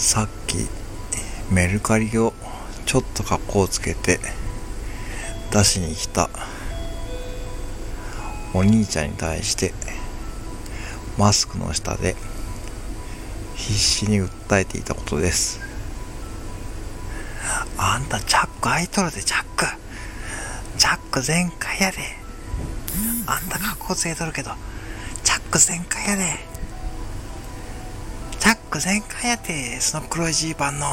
さっきメルカリをちょっと格好つけて出しに来たお兄ちゃんに対してマスクの下で必死に訴えていたことです。あんたチャック開いとるでチャック。チャック全開やで。あんた格好つけとるけどチャック全開やで。ック全開やてその黒いジーパンの